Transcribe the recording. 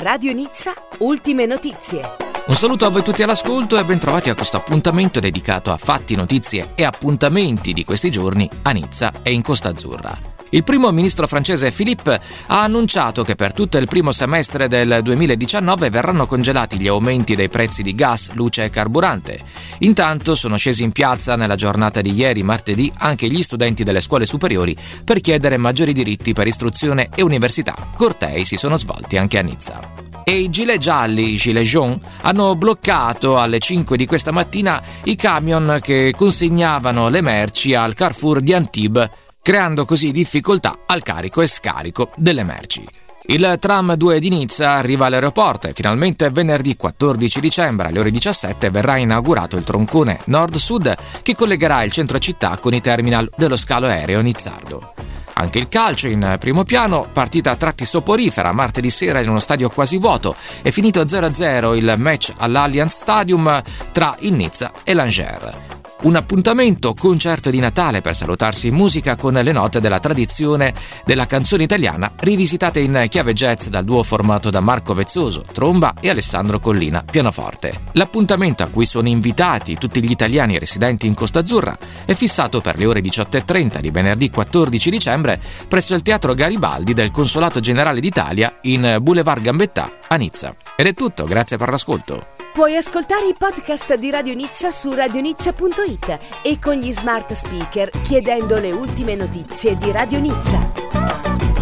Radio Nizza, ultime notizie. Un saluto a voi tutti all'ascolto e bentrovati a questo appuntamento dedicato a fatti, notizie e appuntamenti di questi giorni a Nizza e in Costa Azzurra. Il primo ministro francese Philippe ha annunciato che per tutto il primo semestre del 2019 verranno congelati gli aumenti dei prezzi di gas, luce e carburante. Intanto sono scesi in piazza nella giornata di ieri, martedì, anche gli studenti delle scuole superiori per chiedere maggiori diritti per istruzione e università. Cortei si sono svolti anche a Nizza e i gilet gialli, i gilet jaune, hanno bloccato alle 5 di questa mattina i camion che consegnavano le merci al Carrefour di Antibes creando così difficoltà al carico e scarico delle merci. Il tram 2 di Nizza arriva all'aeroporto e finalmente venerdì 14 dicembre alle ore 17 verrà inaugurato il troncone nord-sud che collegherà il centro città con i terminal dello scalo aereo Nizzardo. Anche il calcio in primo piano, partita a tratti soporifera martedì sera in uno stadio quasi vuoto, è finito 0-0 il match all'Allianz Stadium tra il Nizza e l'Angers. Un appuntamento concerto di Natale per salutarsi in musica con le note della tradizione della canzone italiana rivisitate in chiave jazz dal duo formato da Marco Vezzoso, tromba e Alessandro Collina, pianoforte. L'appuntamento a cui sono invitati tutti gli italiani residenti in Costa Azzurra è fissato per le ore 18.30 di venerdì 14 dicembre presso il Teatro Garibaldi del Consolato Generale d'Italia in Boulevard Gambetta a Nizza. Ed è tutto, grazie per l'ascolto. Puoi ascoltare i podcast di Radio Nizza su radionizza.it e con gli smart speaker chiedendo le ultime notizie di Radio Nizza.